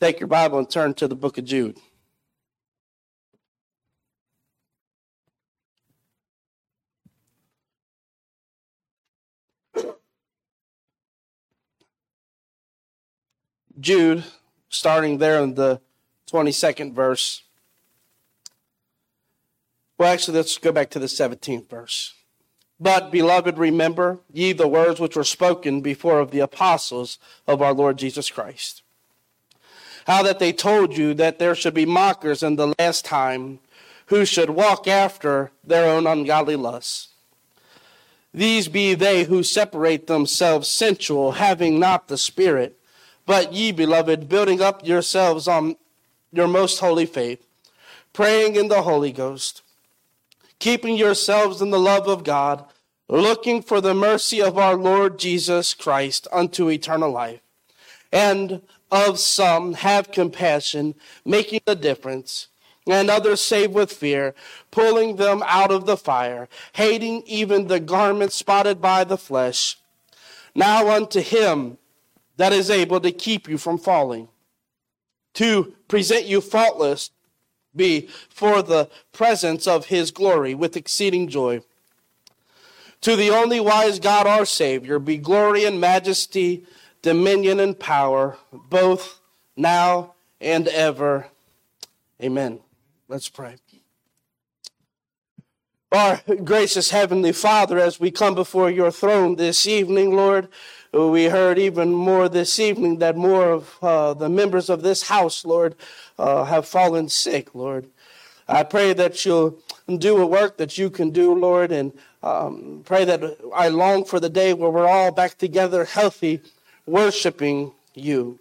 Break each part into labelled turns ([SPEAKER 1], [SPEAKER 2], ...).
[SPEAKER 1] take your Bible and turn to the book of Jude. Jude, starting there in the 22nd verse. Well, actually, let's go back to the 17th verse. But, beloved, remember ye the words which were spoken before of the apostles of our Lord Jesus Christ. How that they told you that there should be mockers in the last time who should walk after their own ungodly lusts. These be they who separate themselves sensual, having not the Spirit. But ye, beloved, building up yourselves on your most holy faith, praying in the Holy Ghost, keeping yourselves in the love of God, looking for the mercy of our Lord Jesus Christ unto eternal life. And of some have compassion, making a difference, and others save with fear, pulling them out of the fire, hating even the garment spotted by the flesh. Now unto him that is able to keep you from falling, to present you faultless be for the presence of his glory with exceeding joy. To the only wise God our Savior be glory and majesty, dominion and power, both now and ever. Amen. Let's pray. Our gracious Heavenly Father, as we come before your throne this evening, Lord, we heard even more this evening that more of uh, the members of this house, Lord, uh, have fallen sick, Lord. I pray that you'll do a work that you can do, Lord, and um, pray that I long for the day where we're all back together, healthy, worshiping you.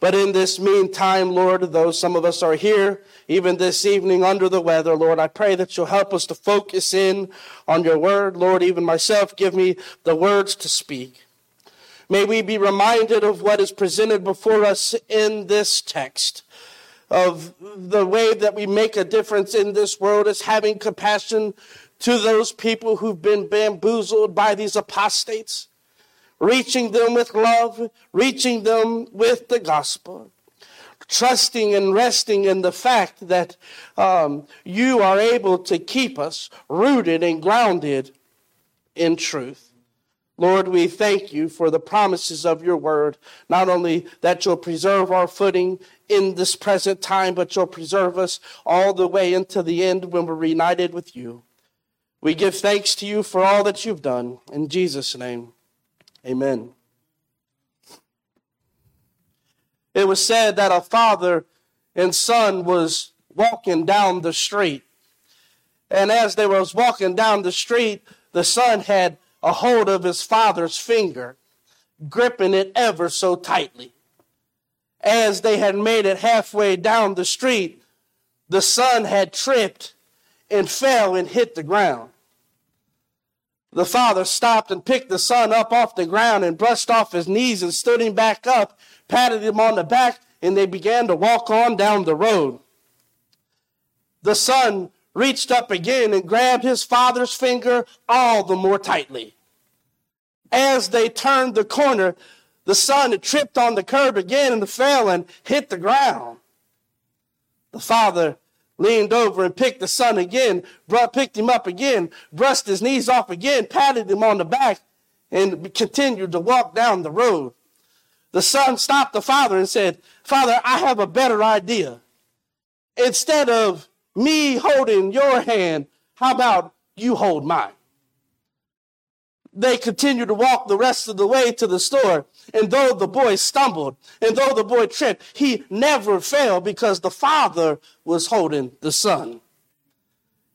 [SPEAKER 1] But in this meantime, Lord, though some of us are here, even this evening under the weather, Lord, I pray that you'll help us to focus in on your word. Lord, even myself, give me the words to speak. May we be reminded of what is presented before us in this text, of the way that we make a difference in this world is having compassion to those people who've been bamboozled by these apostates reaching them with love, reaching them with the gospel, trusting and resting in the fact that um, you are able to keep us rooted and grounded in truth. Lord, we thank you for the promises of your word, not only that you'll preserve our footing in this present time, but you'll preserve us all the way into the end when we're reunited with you. We give thanks to you for all that you've done. In Jesus' name. Amen. It was said that a father and son was walking down the street. And as they was walking down the street, the son had a hold of his father's finger, gripping it ever so tightly. As they had made it halfway down the street, the son had tripped and fell and hit the ground. The father stopped and picked the son up off the ground and brushed off his knees and stood him back up, patted him on the back, and they began to walk on down the road. The son reached up again and grabbed his father's finger all the more tightly. As they turned the corner, the son had tripped on the curb again and fell and hit the ground. The father leaned over and picked the son again, picked him up again, brushed his knees off again, patted him on the back, and continued to walk down the road. The son stopped the father and said, Father, I have a better idea. Instead of me holding your hand, how about you hold mine? they continued to walk the rest of the way to the store. And though the boy stumbled, and though the boy tripped, he never fell because the father was holding the son.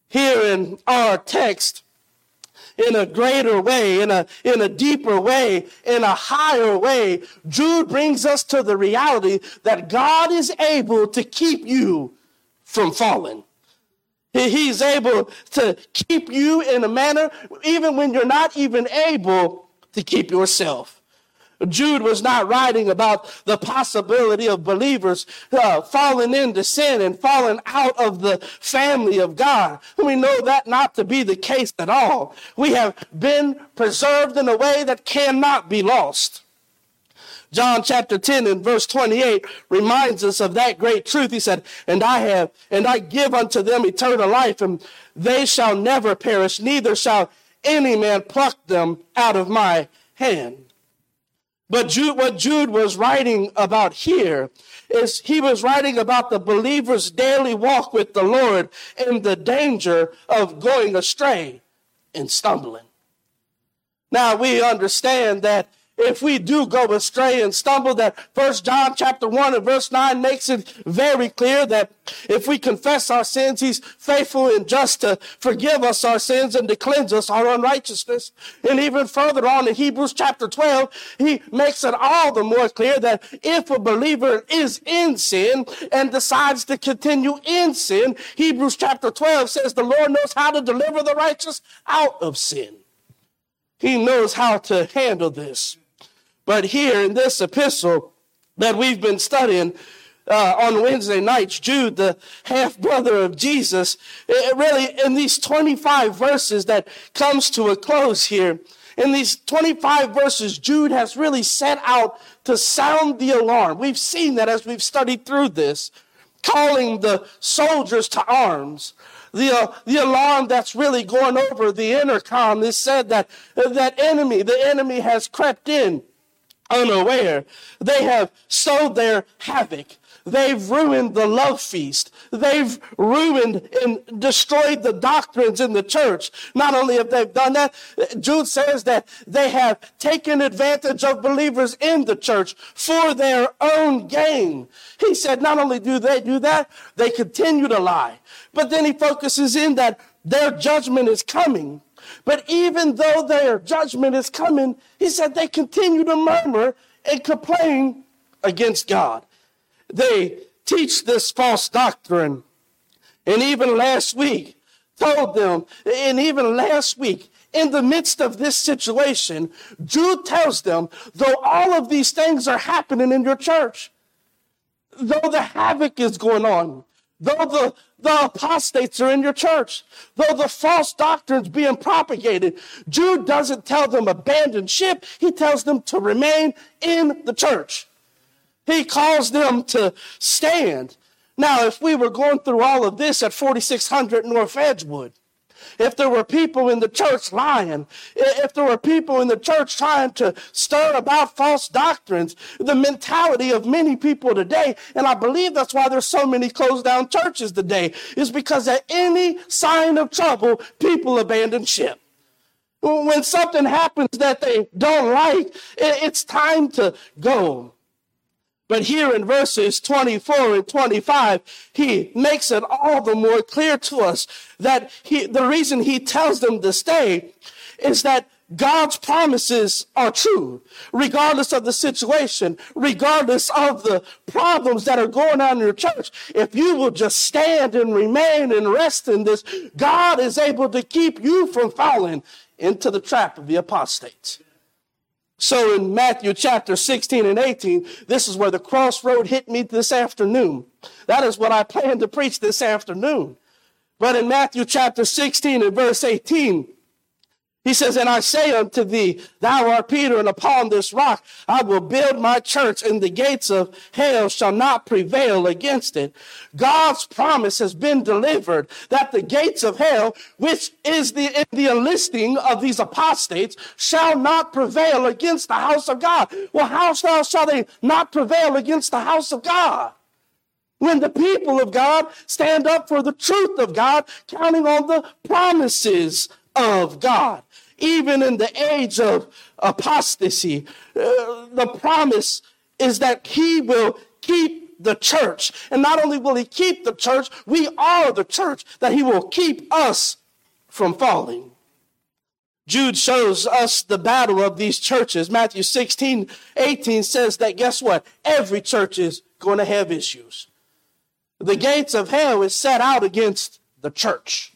[SPEAKER 1] Here in our text, in a greater way, in a, in a deeper way, in a higher way, Jude brings us to the reality that God is able to keep you from falling. He's able to keep you in a manner even when you're not even able to keep yourself. Jude was not writing about the possibility of believers uh, falling into sin and falling out of the family of God. We know that not to be the case at all. We have been preserved in a way that cannot be lost. John chapter 10 and verse 28 reminds us of that great truth. He said, And I have, and I give unto them eternal life, and they shall never perish, neither shall any man pluck them out of my hand. But Jude, what Jude was writing about here is he was writing about the believer's daily walk with the Lord and the danger of going astray and stumbling. Now we understand that if we do go astray and stumble that first john chapter 1 and verse 9 makes it very clear that if we confess our sins he's faithful and just to forgive us our sins and to cleanse us our unrighteousness. And even further on in hebrews chapter 12 he makes it all the more clear that if a believer is in sin and decides to continue in sin hebrews chapter 12 says the lord knows how to deliver the righteous out of sin. He knows how to handle this but here in this epistle that we've been studying uh, on Wednesday nights, Jude, the half brother of Jesus, it really in these 25 verses that comes to a close here, in these 25 verses, Jude has really set out to sound the alarm. We've seen that as we've studied through this, calling the soldiers to arms. The, uh, the alarm that's really going over the intercom is said that that enemy, the enemy has crept in unaware. They have sowed their havoc. They've ruined the love feast. They've ruined and destroyed the doctrines in the church. Not only have they done that, Jude says that they have taken advantage of believers in the church for their own gain. He said not only do they do that, they continue to lie. But then he focuses in that their judgment is coming. But even though their judgment is coming, he said they continue to murmur and complain against God. They teach this false doctrine. And even last week, told them, and even last week, in the midst of this situation, Jude tells them, though all of these things are happening in your church, though the havoc is going on, though the, the apostates are in your church, though the false doctrines being propagated, Jude doesn't tell them abandon ship. He tells them to remain in the church. He calls them to stand. Now, if we were going through all of this at 4600 North Edgewood, if there were people in the church lying, if there were people in the church trying to stir about false doctrines, the mentality of many people today, and I believe that's why there's so many closed down churches today, is because at any sign of trouble, people abandon ship. When something happens that they don't like, it's time to go. But here in verses 24 and 25, he makes it all the more clear to us that he, the reason he tells them to stay is that God's promises are true, regardless of the situation, regardless of the problems that are going on in your church. If you will just stand and remain and rest in this, God is able to keep you from falling into the trap of the apostates. So in Matthew chapter 16 and 18, this is where the crossroad hit me this afternoon. That is what I plan to preach this afternoon. But in Matthew chapter 16 and verse 18, he says, And I say unto thee, Thou art Peter, and upon this rock I will build my church, and the gates of hell shall not prevail against it. God's promise has been delivered that the gates of hell, which is the, the enlisting of these apostates, shall not prevail against the house of God. Well, how shall, shall they not prevail against the house of God? When the people of God stand up for the truth of God, counting on the promises of God even in the age of apostasy, uh, the promise is that he will keep the church. And not only will he keep the church, we are the church, that he will keep us from falling. Jude shows us the battle of these churches. Matthew 16, 18 says that guess what? Every church is going to have issues. The gates of hell is set out against the church.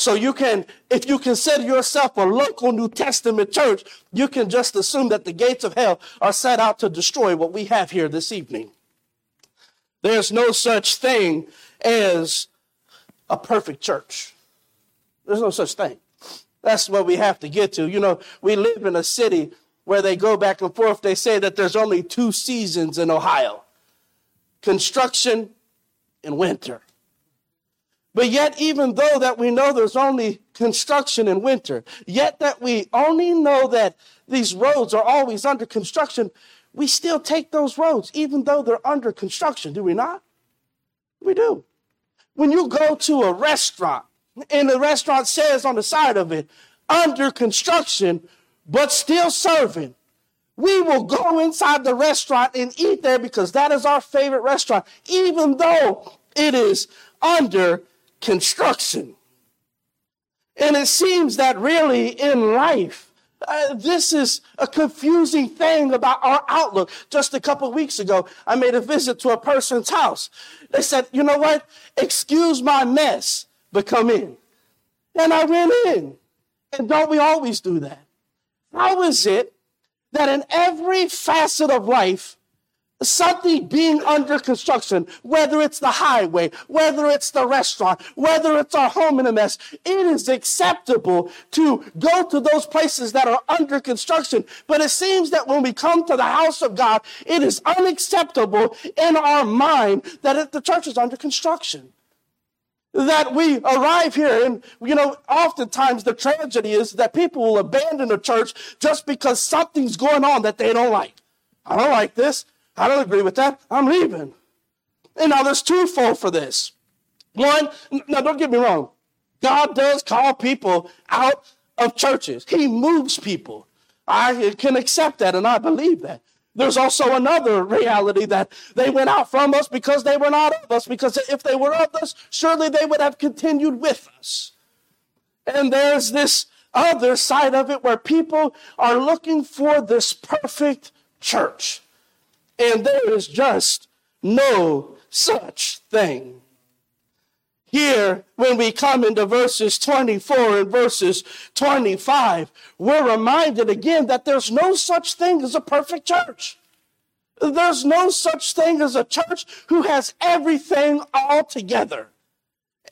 [SPEAKER 1] So you can, if you consider yourself a local New Testament church, you can just assume that the gates of hell are set out to destroy what we have here this evening. There's no such thing as a perfect church. There's no such thing. That's what we have to get to. You know, we live in a city where they go back and forth, they say that there's only two seasons in Ohio construction and winter. But yet, even though that we know there's only construction in winter, yet that we only know that these roads are always under construction, we still take those roads, even though they're under construction, do we not? We do. When you go to a restaurant, and the restaurant says on the side of it, under construction, but still serving, we will go inside the restaurant and eat there because that is our favorite restaurant, even though it is under construction. And it seems that really in life, uh, this is a confusing thing about our outlook. Just a couple weeks ago, I made a visit to a person's house. They said, you know what? Excuse my mess, but come in. And I went in. And don't we always do that? How is it that in every facet of life, something being under construction, whether it's the highway, whether it's the restaurant, whether it's our home in a mess, it is acceptable to go to those places that are under construction. But it seems that when we come to the house of God, it is unacceptable in our mind that the church is under construction. That we arrive here and, you know, oftentimes the tragedy is that people will abandon a church just because something's going on that they don't like. I don't like this. I don't agree with that. I'm leaving. And now there's twofold for this. One, now don't get me wrong. God does call people out of churches. He moves people. I can accept that and I believe that. There's also another reality that they went out from us because they were not of us, because if they were of us, surely they would have continued with us. And there's this other side of it where people are looking for this perfect church. And there is just no such thing. Here, when we come into verses 24 and verses 25, we're reminded again that there's no such thing as a perfect church. There's no such thing as a church who has everything all together.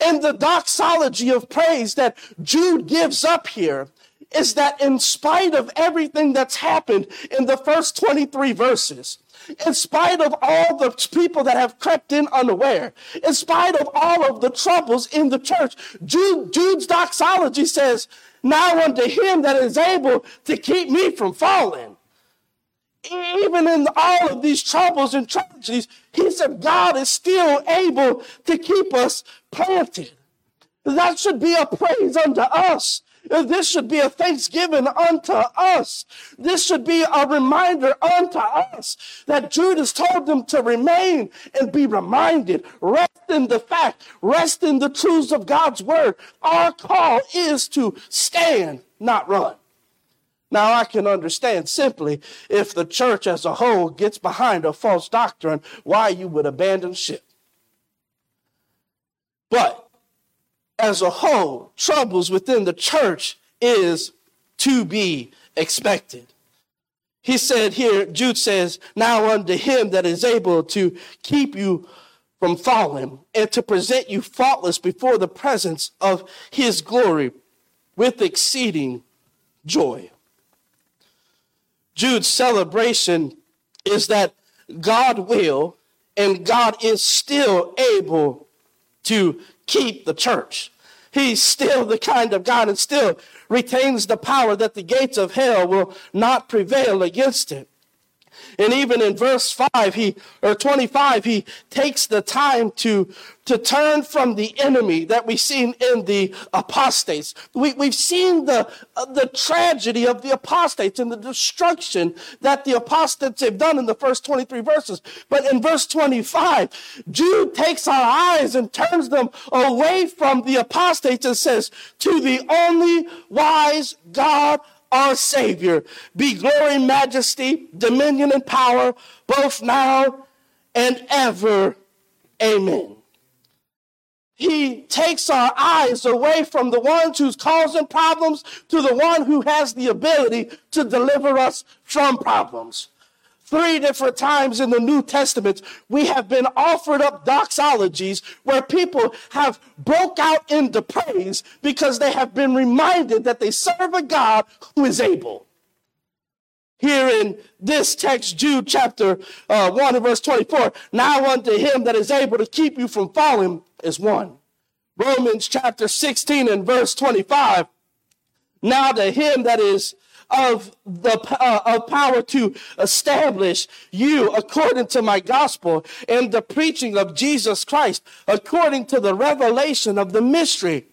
[SPEAKER 1] And the doxology of praise that Jude gives up here is that in spite of everything that's happened in the first 23 verses, in spite of all the people that have crept in unaware, in spite of all of the troubles in the church, Jude, Jude's doxology says, Now unto him that is able to keep me from falling. Even in all of these troubles and tragedies, he said, God is still able to keep us planted. That should be a praise unto us this should be a thanksgiving unto us. This should be a reminder unto us that Judas told them to remain and be reminded. Rest in the fact, rest in the truths of God's word. Our call is to stand, not run. Now, I can understand simply if the church as a whole gets behind a false doctrine, why you would abandon ship. But as a whole, troubles within the church is to be expected. He said here, Jude says, Now unto him that is able to keep you from falling and to present you faultless before the presence of his glory with exceeding joy. Jude's celebration is that God will and God is still able to keep the church. He's still the kind of God and still retains the power that the gates of hell will not prevail against it. And even in verse 5, he, or 25, he takes the time to, to turn from the enemy that we've seen in the apostates. We, we've seen the, uh, the tragedy of the apostates and the destruction that the apostates have done in the first 23 verses. But in verse 25, Jude takes our eyes and turns them away from the apostates and says, to the only wise God our Savior, be glory, majesty, dominion, and power, both now and ever. Amen. He takes our eyes away from the one who's causing problems to the one who has the ability to deliver us from problems. Three different times in the New Testament, we have been offered up doxologies where people have broke out into praise because they have been reminded that they serve a God who is able. here in this text, Jude chapter uh, 1 and verse 24. Now unto him that is able to keep you from falling is one. Romans chapter 16 and verse 25. Now to him that is of the uh, of power to establish you according to my gospel and the preaching of Jesus Christ according to the revelation of the mystery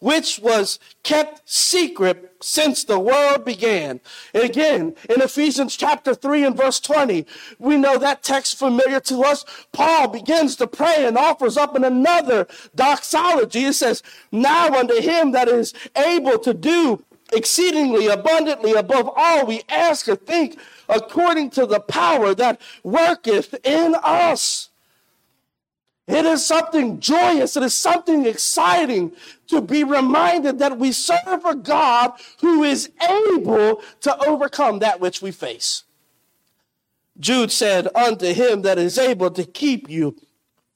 [SPEAKER 1] which was kept secret since the world began. And again, in Ephesians chapter 3 and verse 20, we know that text familiar to us. Paul begins to pray and offers up in another doxology. It says, Now unto him that is able to do exceedingly abundantly above all we ask or think, according to the power that worketh in us. It is something joyous. It is something exciting to be reminded that we serve a God who is able to overcome that which we face. Jude said, Unto him that is able to keep you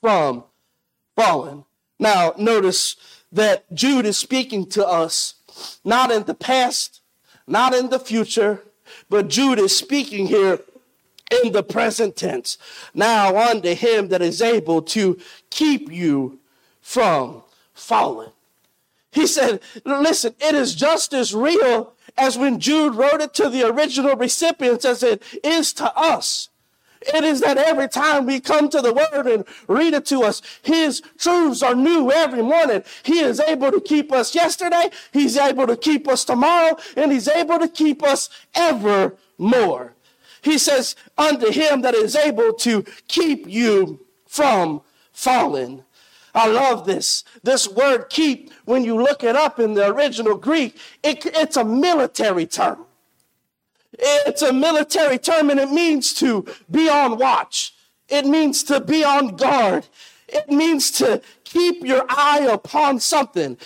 [SPEAKER 1] from falling. Now, notice that Jude is speaking to us not in the past, not in the future, but Jude is speaking here in the present tense. Now unto him that is able to keep you from falling. He said, listen, it is just as real as when Jude wrote it to the original recipients as it is to us. It is that every time we come to the word and read it to us, his truths are new every morning. He is able to keep us yesterday. He's able to keep us tomorrow and he's able to keep us evermore. He says, unto him that is able to keep you from falling. I love this. This word keep, when you look it up in the original Greek, it, it's a military term. It's a military term and it means to be on watch. It means to be on guard. It means to keep your eye upon something.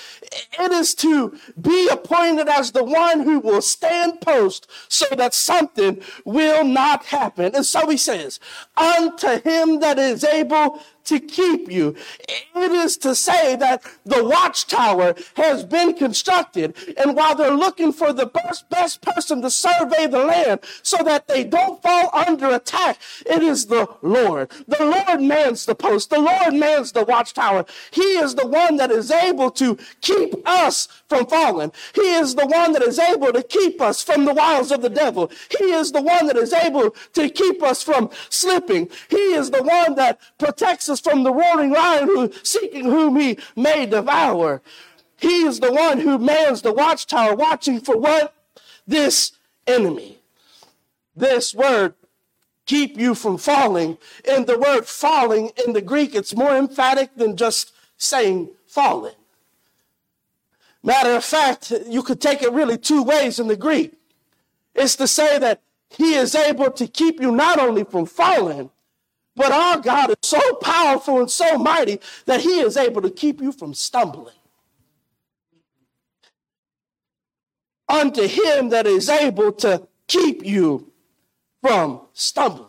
[SPEAKER 1] It is to be appointed as the one who will stand post so that something will not happen. And so he says, unto him that is able to keep you. It is to say that the watchtower has been constructed, and while they're looking for the best, best person to survey the land so that they don't fall under attack, it is the Lord. The Lord mans the post, the Lord mans the watchtower. He is the one that is able to keep us from falling. He is the one that is able to keep us from the wiles of the devil. He is the one that is able to keep us from slipping. He is the one that protects us from the roaring lion who seeking whom he may devour. He is the one who mans the watchtower, watching for what? This enemy. This word, keep you from falling. And the word falling in the Greek, it's more emphatic than just saying falling. Matter of fact, you could take it really two ways in the Greek. It's to say that he is able to keep you not only from falling, but our God is so powerful and so mighty that he is able to keep you from stumbling. Unto him that is able to keep you from stumbling.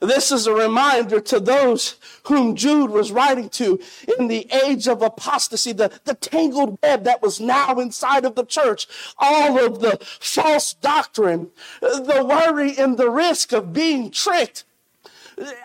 [SPEAKER 1] This is a reminder to those whom Jude was writing to in the age of apostasy, the, the tangled web that was now inside of the church, all of the false doctrine, the worry and the risk of being tricked,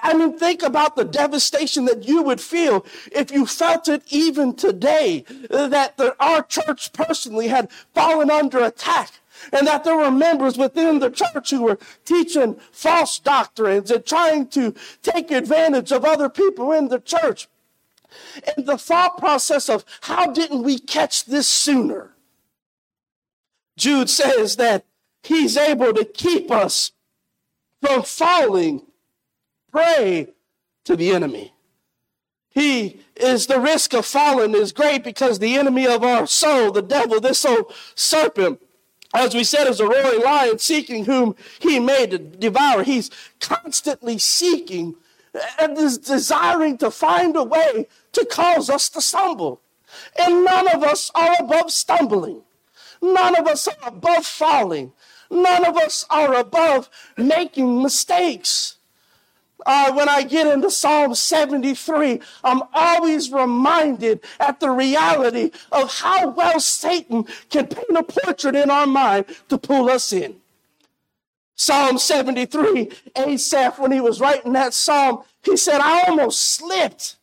[SPEAKER 1] I mean, think about the devastation that you would feel if you felt it even today that the, our church personally had fallen under attack and that there were members within the church who were teaching false doctrines and trying to take advantage of other people in the church. And the thought process of how didn't we catch this sooner? Jude says that he's able to keep us from falling prey to the enemy. He is the risk of falling is great because the enemy of our soul, the devil, this old serpent, as we said, is a roaring lion seeking whom he may devour. He's constantly seeking and is desiring to find a way to cause us to stumble. And none of us are above stumbling. None of us are above falling. None of us are above making mistakes uh, when I get into Psalm 73, I'm always reminded at the reality of how well Satan can paint a portrait in our mind to pull us in. Psalm 73, Asaph, when he was writing that psalm, he said, I almost slipped.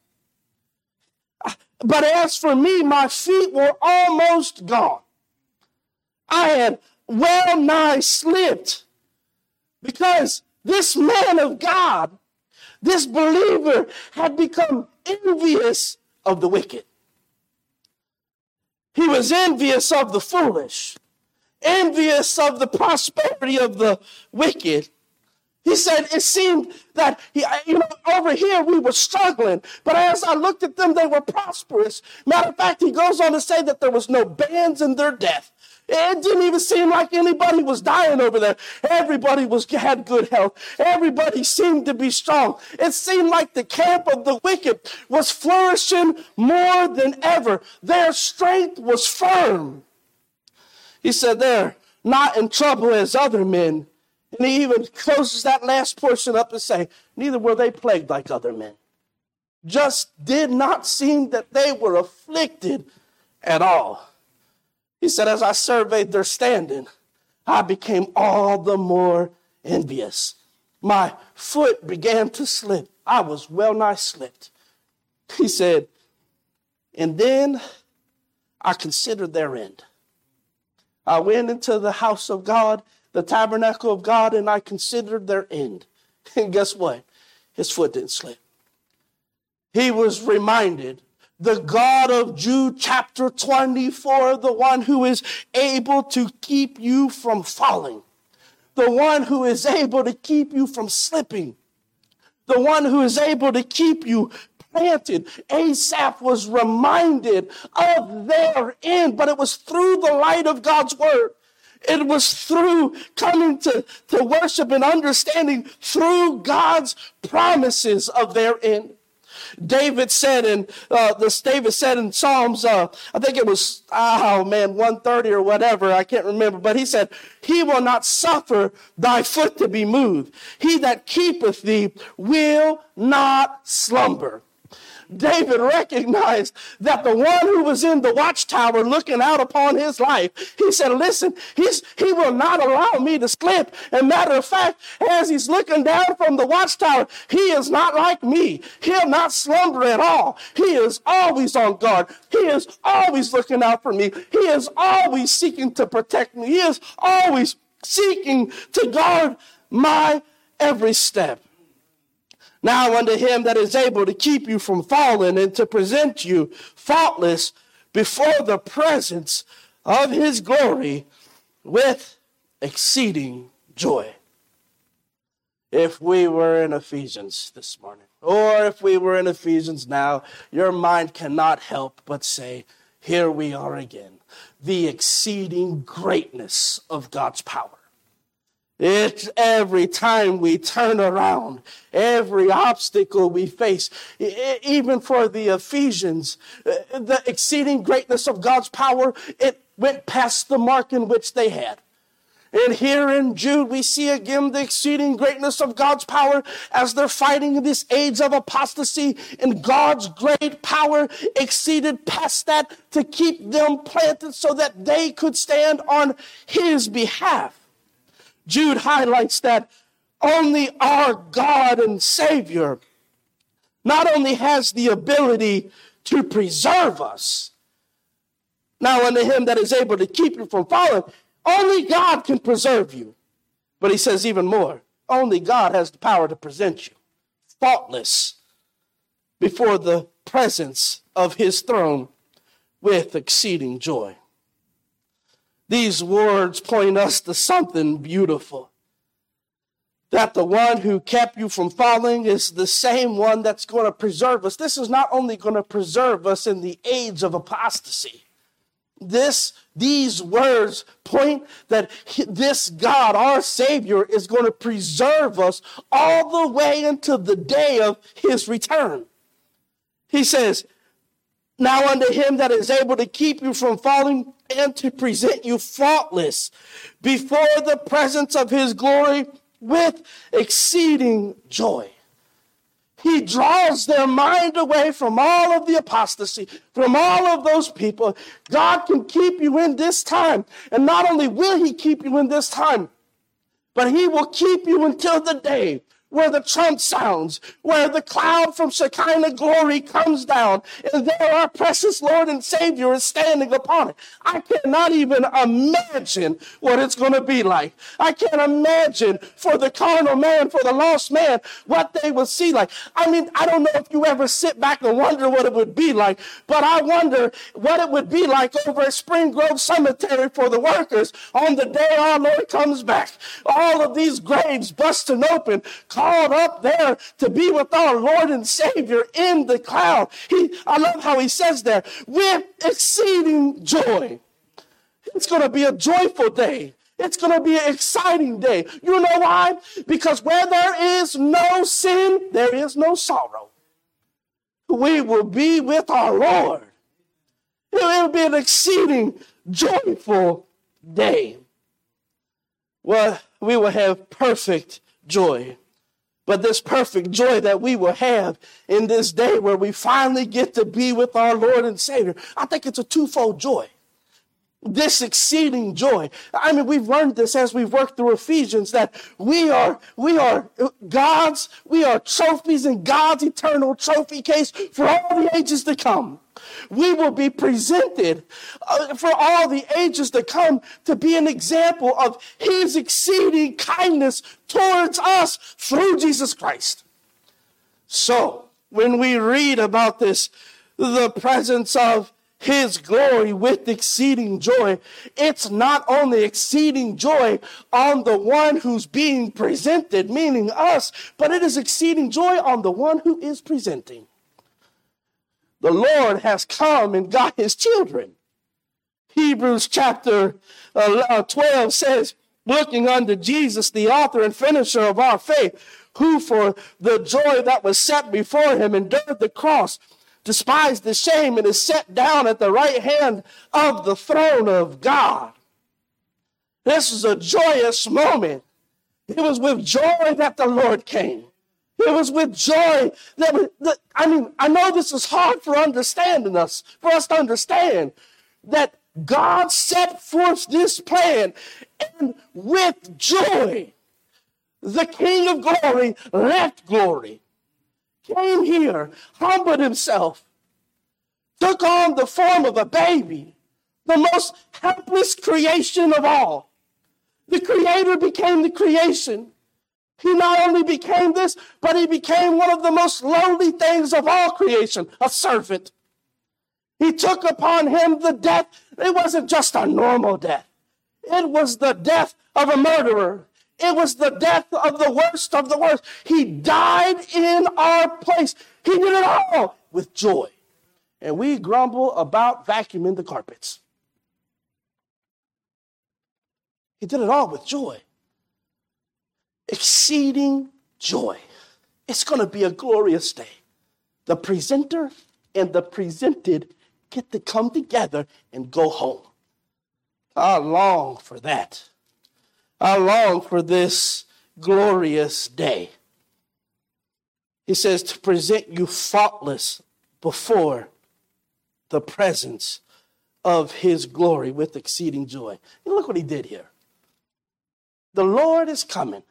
[SPEAKER 1] But as for me, my feet were almost gone. I had well nigh slipped because this man of God, this believer, had become envious of the wicked. He was envious of the foolish, envious of the prosperity of the wicked. He said it seemed that he, you know, over here we were struggling, but as I looked at them, they were prosperous. Matter of fact, he goes on to say that there was no bands in their death. It didn't even seem like anybody was dying over there. Everybody was had good health. Everybody seemed to be strong. It seemed like the camp of the wicked was flourishing more than ever. Their strength was firm. He said they're not in trouble as other men. And he even closes that last portion up and say, neither were they plagued like other men. Just did not seem that they were afflicted at all. He said, As I surveyed their standing, I became all the more envious. My foot began to slip. I was well nigh slipped. He said, And then I considered their end. I went into the house of God, the tabernacle of God, and I considered their end. And guess what? His foot didn't slip. He was reminded the God of Jude chapter 24, the one who is able to keep you from falling, the one who is able to keep you from slipping, the one who is able to keep you planted. Asaph was reminded of their end, but it was through the light of God's word. It was through coming to, to worship and understanding through God's promises of their end. David said in uh, this David said in Psalms, uh, I think it was oh man, 130 or whatever, I can't remember, but he said, He will not suffer thy foot to be moved. He that keepeth thee will not slumber. David recognized that the one who was in the watchtower looking out upon his life, he said, listen, he's, he will not allow me to slip. And matter of fact, as he's looking down from the watchtower, he is not like me. He'll not slumber at all. He is always on guard. He is always looking out for me. He is always seeking to protect me. He is always seeking to guard my every step. Now unto him that is able to keep you from falling and to present you faultless before the presence of his glory with exceeding joy. If we were in Ephesians this morning, or if we were in Ephesians now, your mind cannot help but say, Here we are again. The exceeding greatness of God's power. It's every time we turn around, every obstacle we face, even for the Ephesians, uh, the exceeding greatness of God's power, it went past the mark in which they had. And here in Jude, we see again the exceeding greatness of God's power as they're fighting this age of apostasy. And God's great power exceeded past that to keep them planted so that they could stand on His behalf. Jude highlights that only our God and Savior not only has the ability to preserve us, now unto him that is able to keep you from falling, only God can preserve you. But he says even more, only God has the power to present you faultless before the presence of his throne with exceeding joy. These words point us to something beautiful. That the one who kept you from falling is the same one that's going to preserve us. This is not only going to preserve us in the age of apostasy. This, these words point that this God, our Savior, is going to preserve us all the way into the day of His return. He says, now unto Him that is able to keep you from falling and to present you faultless before the presence of his glory with exceeding joy. He draws their mind away from all of the apostasy, from all of those people. God can keep you in this time. And not only will he keep you in this time, but he will keep you until the day where the trump sounds, where the cloud from Shekinah glory comes down, and there our precious Lord and Savior is standing upon it. I cannot even imagine what it's going to be like. I can't imagine for the carnal man, for the lost man, what they will see like. I mean, I don't know if you ever sit back and wonder what it would be like, but I wonder what it would be like over at Spring Grove Cemetery for the workers on the day our Lord comes back. All of these graves busting open, called up there to be with our Lord and Savior in the cloud. He, I love how he says there, with exceeding joy. It's going to be a joyful day. It's going to be an exciting day. You know why? Because where there is no sin, there is no sorrow. We will be with our Lord. It will be an exceeding joyful day. Well, we will have perfect joy. But this perfect joy that we will have in this day where we finally get to be with our Lord and Savior, I think it's a twofold joy. This exceeding joy. I mean, we've learned this as we've worked through Ephesians that we are, we are God's, we are trophies in God's eternal trophy case for all the ages to come we will be presented uh, for all the ages to come to be an example of his exceeding kindness towards us through Jesus Christ. So, when we read about this, the presence of his glory with exceeding joy. It's not only exceeding joy on the one who's being presented, meaning us, but it is exceeding joy on the one who is presenting the Lord has come and got his children. Hebrews chapter uh, uh, 12 says, looking unto Jesus, the author and finisher of our faith, who for the joy that was set before him endured the cross, despised the shame, and is set down at the right hand of the throne of God. This is a joyous moment. It was with joy that the Lord came. It was with joy that, that, I mean, I know this is hard for understanding us, for us to understand that God set forth this plan and with joy, the King of glory left glory, came here, humbled himself, took on the form of a baby, the most helpless creation of all. The creator became the creation. He not only became this, but he became one of the most lowly things of all creation, a servant. He took upon him the death. It wasn't just a normal death. It was the death of a murderer. It was the death of the worst of the worst. He died in our place. He did it all with joy. And we grumble about vacuuming the carpets. He did it all with joy exceeding joy. It's going to be a glorious day. The presenter and the presented get to come together and go home. I long for that. I long for this glorious day. He says to present you faultless before the presence of his glory with exceeding joy. And look what he did here. The Lord is coming.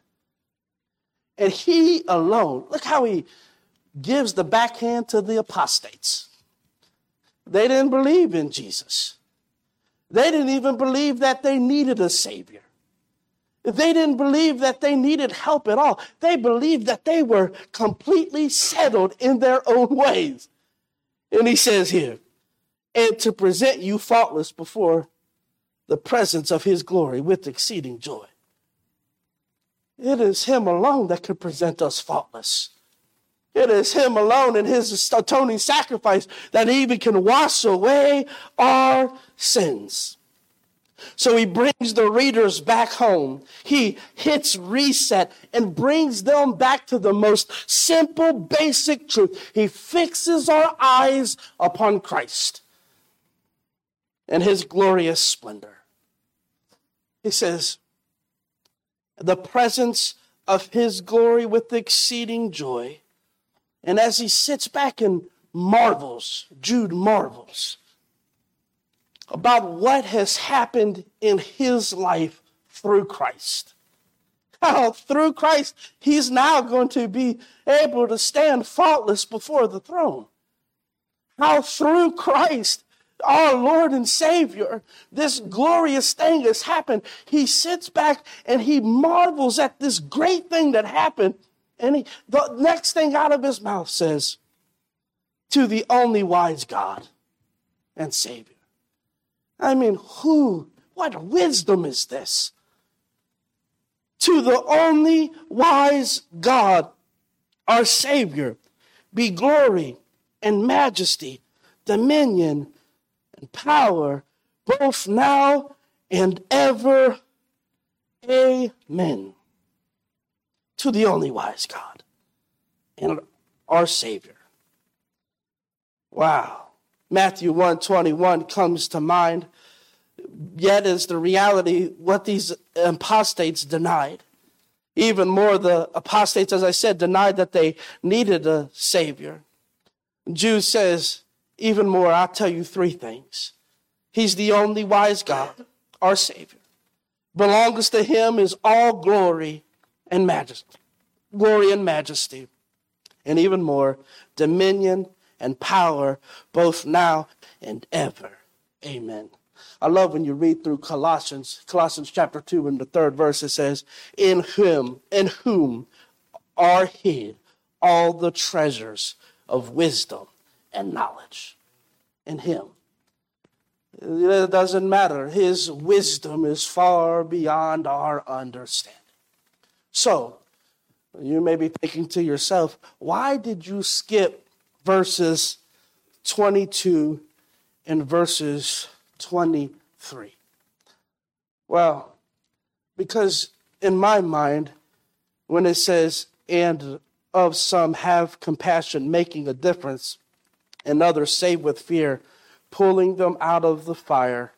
[SPEAKER 1] And he alone, look how he gives the backhand to the apostates. They didn't believe in Jesus. They didn't even believe that they needed a Savior. They didn't believe that they needed help at all. They believed that they were completely settled in their own ways. And he says here, and to present you faultless before the presence of his glory with exceeding joy. It is Him alone that can present us faultless. It is Him alone and His atoning sacrifice that even can wash away our sins. So he brings the readers back home. He hits reset and brings them back to the most simple, basic truth. He fixes our eyes upon Christ and his glorious splendor. He says, the presence of his glory with exceeding joy. And as he sits back and marvels, Jude marvels about what has happened in his life through Christ. how through Christ he's now going to be able to stand faultless before the throne. How through Christ, our Lord and Savior, this glorious thing has happened. He sits back and he marvels at this great thing that happened. And he, the next thing out of his mouth says, To the only wise God and Savior. I mean, who, what wisdom is this? To the only wise God, our Savior, be glory and majesty, dominion and power, both now and ever. Amen. To the only wise God and our Savior. Wow. Matthew 121 comes to mind yet is the reality what these apostates denied. Even more, the apostates, as I said, denied that they needed a Savior. Jude says, even more, I'll tell you three things. He's the only wise God, our Savior. Belongs to Him is all glory and majesty. Glory and majesty. And even more, dominion and power, both now and ever. Amen. I love when you read through Colossians, Colossians chapter 2 and the third verse, it says, In whom, in whom are hid all the treasures of wisdom and knowledge. In him. It doesn't matter. His wisdom is far beyond our understanding. So, you may be thinking to yourself, why did you skip verses 22 and verses 23. Well, because in my mind, when it says, and of some have compassion, making a difference, and others save with fear, pulling them out of the fire,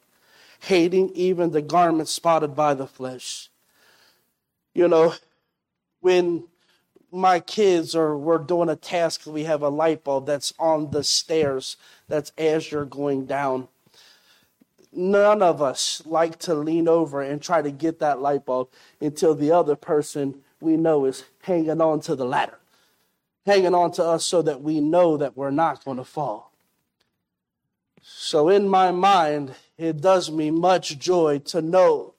[SPEAKER 1] hating even the garment spotted by the flesh. You know, when my kids or we're doing a task, we have a light bulb that's on the stairs, that's as you're going down none of us like to lean over and try to get that light bulb until the other person we know is hanging on to the ladder, hanging on to us so that we know that we're not going to fall. So, in my mind, it does me much joy to know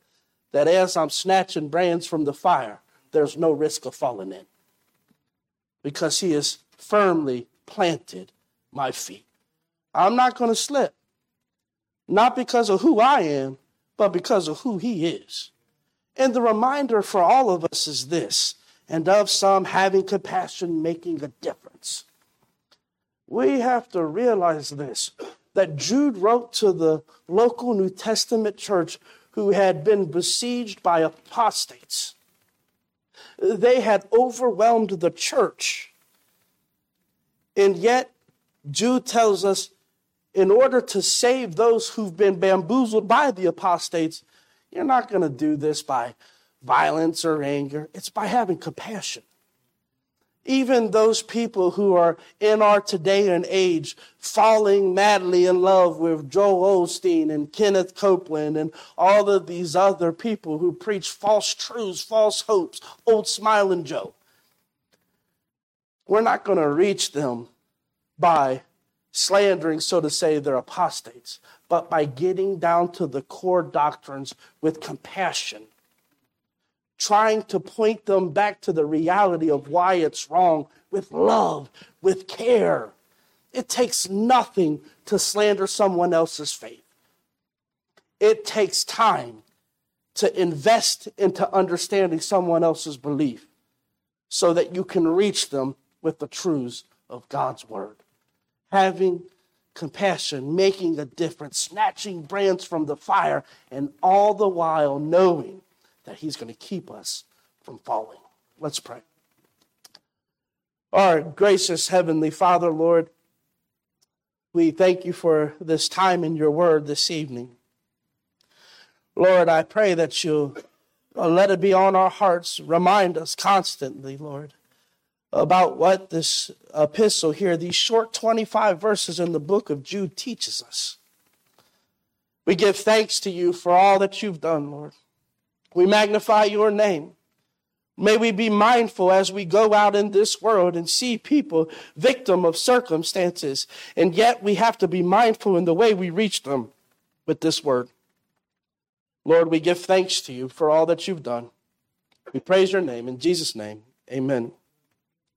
[SPEAKER 1] that as I'm snatching brands from the fire, there's no risk of falling in because He has firmly planted my feet. I'm not going to slip not because of who I am, but because of who He is. And the reminder for all of us is this and of some having compassion making a difference. We have to realize this that Jude wrote to the local New Testament church who had been besieged by apostates. They had overwhelmed the church. And yet, Jude tells us in order to save those who've been bamboozled by the apostates, you're not going to do this by violence or anger. It's by having compassion. Even those people who are in our today and age falling madly in love with Joel Osteen and Kenneth Copeland and all of these other people who preach false truths, false hopes, old smiling Joe. We're not going to reach them by slandering, so to say, their apostates, but by getting down to the core doctrines with compassion, trying to point them back to the reality of why it's wrong with love, with care. It takes nothing to slander someone else's faith. It takes time to invest into understanding someone else's belief so that you can reach them with the truths of God's word having compassion, making a difference, snatching brands from the fire, and all the while knowing that He's going to keep us from falling. Let's pray. Our gracious Heavenly Father, Lord, we thank you for this time in your word this evening. Lord, I pray that you'll uh, let it be on our hearts. Remind us constantly, Lord, about what this epistle here, these short 25 verses in the book of Jude, teaches us. We give thanks to you for all that you've done, Lord. We magnify your name. May we be mindful as we go out in this world and see people victim of circumstances. And yet we have to be mindful in the way we reach them with this word. Lord, we give thanks to you for all that you've done. We praise your name. In Jesus' name, amen.